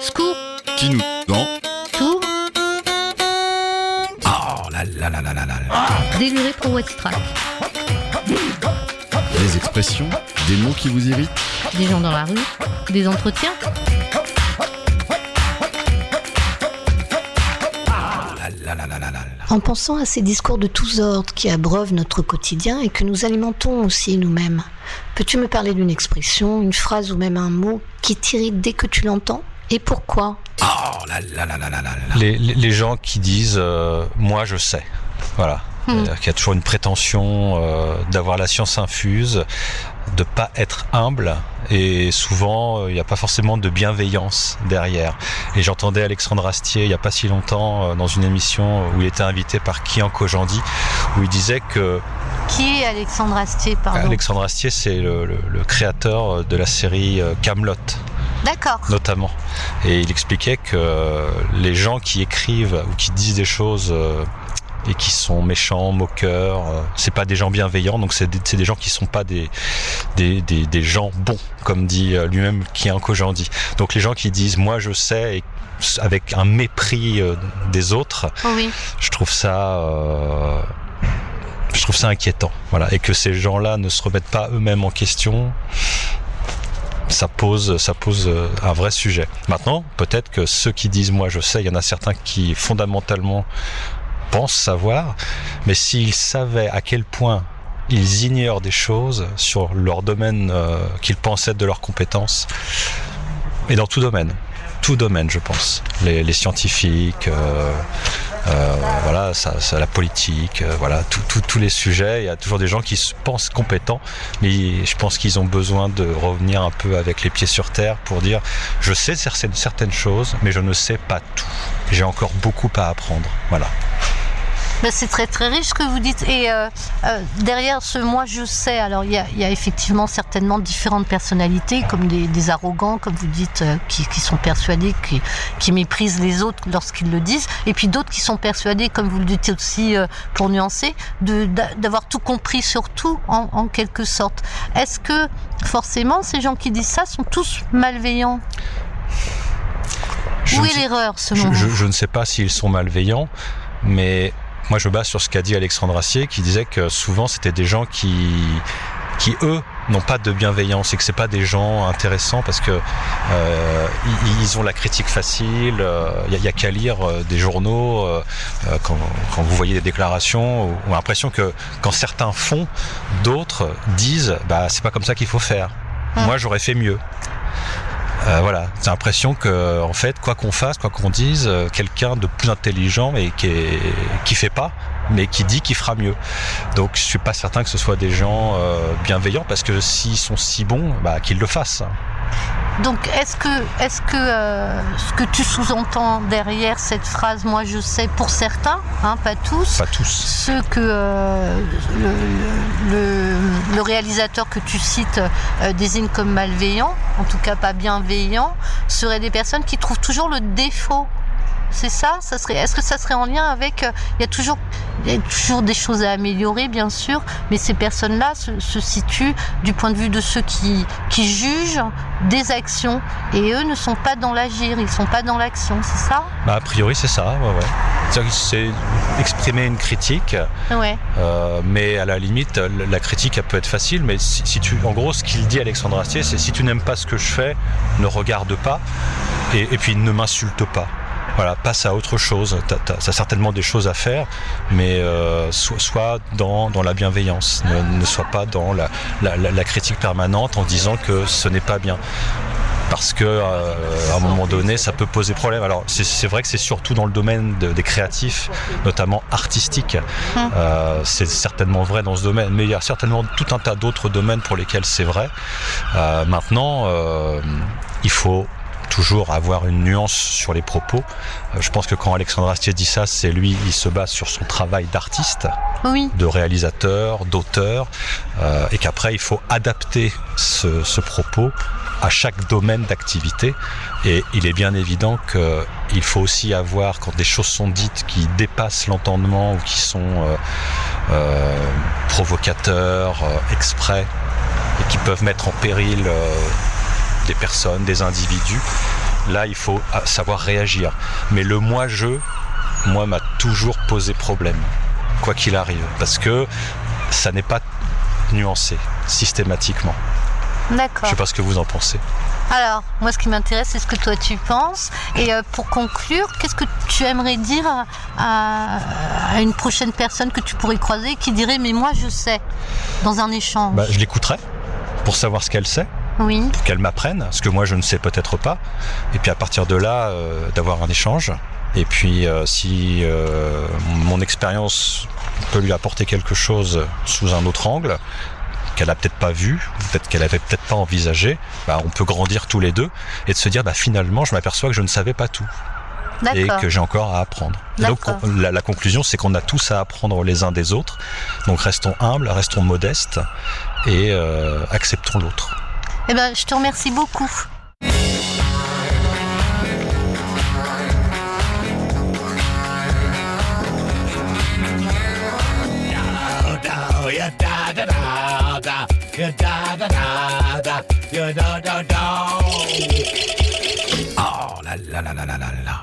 Scoop, qui nous dans tour, Oh là là là là là là là. déluré pour What's Track. Des expressions, des mots qui vous irritent Des gens dans la rue, des entretiens. En pensant à ces discours de tous ordres qui abreuvent notre quotidien et que nous alimentons aussi nous-mêmes, peux-tu me parler d'une expression, une phrase ou même un mot qui t'irrite dès que tu l'entends Et pourquoi? Oh là là là là là là là. les, les- les gens qui disent euh, moi je sais voilà Hmm. Qu'il y a toujours une prétention euh, d'avoir la science infuse de pas être humble et souvent euh, il n'y a pas forcément de bienveillance derrière et j'entendais Alexandre Astier il n'y a pas si longtemps euh, dans une émission où il était invité par Kian Kojandi où il disait que Qui est Alexandre Astier, pardon Alexandre Astier c'est le, le- le créateur de la série euh, Camelot D'accord. notamment. Et il expliquait que les gens qui écrivent ou qui disent des choses euh, et qui sont méchants, moqueurs, euh, c'est pas des gens bienveillants, donc c'est des, c'est des gens qui sont pas des, des, des, des gens bons, comme dit euh, lui-même Kian Kojandi. Donc les gens qui disent moi je sais et avec un mépris euh, des autres, Oh oui. je trouve ça euh, je trouve ça inquiétant voilà et que ces gens-là ne se remettent pas eux-mêmes en question ça pose ça pose un vrai sujet maintenant peut-être que ceux qui disent moi je sais il y en a certains qui fondamentalement pensent savoir mais s'ils savaient à quel point ils ignorent des choses sur leur domaine euh, qu'ils être de leurs compétences et dans tout domaine tout domaine je pense les, scientifiques euh, euh, voilà, ça, ça, la politique, voilà, tous les sujets. Il y a toujours des gens qui se pensent compétents, mais je pense qu'ils ont besoin de revenir un peu avec les pieds sur terre pour dire je sais certaines, certaines choses, mais je ne sais pas tout. J'ai encore beaucoup à apprendre. Voilà. C'est très très riche ce que vous dites. Et euh, euh, derrière ce moi je sais, alors il y a, il y a effectivement certainement différentes personnalités, comme des, des arrogants, comme vous dites, euh, qui, qui sont persuadés, qui, qui méprisent les autres lorsqu'ils le disent, et puis d'autres qui sont persuadés, comme vous le dites aussi pour nuancer, d'avoir tout compris sur tout en, en quelque sorte. Est-ce que forcément ces gens qui disent ça sont tous malveillants? Je Où est l'erreur selon je, je- vous? je ne sais pas s'ils sont malveillants, mais moi je base sur ce qu'a dit Alexandre Assier, qui disait que souvent c'était des gens qui, qui eux, n'ont pas de bienveillance et que c'est pas des gens intéressants parce que euh, ils, ils ont la critique facile. Il y, a qu'à lire euh, des journaux euh, euh, quand, quand vous voyez des déclarations, on a l'impression que quand certains font, d'autres disent, bah c'est pas comme ça qu'il faut faire. Hum. Moi j'aurais fait mieux. Euh, voilà, j'ai l'impression que en fait, quoi qu'on fasse, quoi qu'on dise, euh, quelqu'un de plus intelligent et qui est, qui fait pas, mais qui dit qu'il fera mieux. Donc, je suis pas certain que ce soit des gens euh, bienveillants parce que s'ils sont si bons, bah, qu'ils le fassent. Donc, est-ce que, est-ce que euh, ce que tu sous-entends derrière cette phrase, moi je sais, pour certains, hein, pas tous, Pas tous. ceux que euh, le, le- le réalisateur que tu cites euh, désigne comme malveillant, en tout cas pas bienveillant, seraient des personnes qui trouvent toujours le défaut. C'est ça, ça serait. Est-ce que ça serait en lien avec euh, Il y a toujours, il y a toujours des choses à améliorer, bien sûr, mais ces personnes-là se, se situent du point de vue de ceux qui qui jugent des actions et eux ne sont pas dans l'agir, ils sont pas dans l'action, c'est ça? Bah, a priori, c'est ça. Ouais, ouais. C'est-à-dire C'est exprimer une critique, Ouais. euh, mais à la limite, la la critique, elle peut être facile. Mais si, si tu, en gros, ce qu'il dit Alexandre Astier, c'est si tu n'aimes pas ce que je fais, ne regarde pas, et, et puis ne m'insulte pas. Voilà, passe à autre chose. T'as certainement des choses à faire, mais euh, sois, sois dans, dans la bienveillance. Ne, ne sois pas dans la, la, la- critique permanente en disant que ce n'est pas bien. Parce que euh, à un moment donné, ça peut poser problème. Alors c'est, c'est vrai que c'est surtout dans le domaine de- des créatifs, notamment artistiques. Hum. Euh, c'est certainement vrai dans ce domaine, mais il y a certainement tout un tas d'autres domaines pour lesquels c'est vrai. Euh, maintenant, euh, il faut toujours avoir une nuance sur les propos. Euh, je pense que quand Alexandre Astier dit ça, c'est lui, il se base sur son travail d'artiste, Oui. de réalisateur, d'auteur, euh, et qu'après il faut adapter ce, ce propos à chaque domaine d'activité. Et il est bien évident qu'il faut aussi avoir, quand des choses sont dites qui dépassent l'entendement ou qui sont euh, euh, provocateurs, exprès, et qui peuvent mettre en péril des personnes, des individus, là, il faut ah, savoir réagir. Mais le moi-je, moi, m'a toujours posé problème, quoi qu'il arrive, parce que ça n'est pas nuancé systématiquement. Je D'accord. sais pas ce que vous en pensez. Alors, moi, ce qui m'intéresse, c'est ce que toi tu penses. Et euh, pour conclure, qu'est-ce que tu aimerais dire à, à- à une prochaine personne que tu pourrais croiser qui dirait Mais moi, je sais, dans un échange? Bah, je l'écouterai pour savoir ce qu'elle sait, Oui, pour qu'elle m'apprenne, ce que moi je ne sais peut-être pas. Et puis à partir de là, euh, d'avoir un échange. Et puis euh, si euh, mon expérience peut lui apporter quelque chose sous un autre angle, qu'elle a peut-être pas vu, peut-être qu'elle avait peut-être pas envisagé, bah, on peut grandir tous les deux et de se dire bah finalement je m'aperçois que je ne savais pas tout et que j'ai encore à apprendre. Donc la, la conclusion c'est qu'on a tous à apprendre les uns des autres. Donc restons humbles, restons modestes et euh, acceptons l'autre. Eh ben, je te remercie beaucoup. Oh là là là là là là.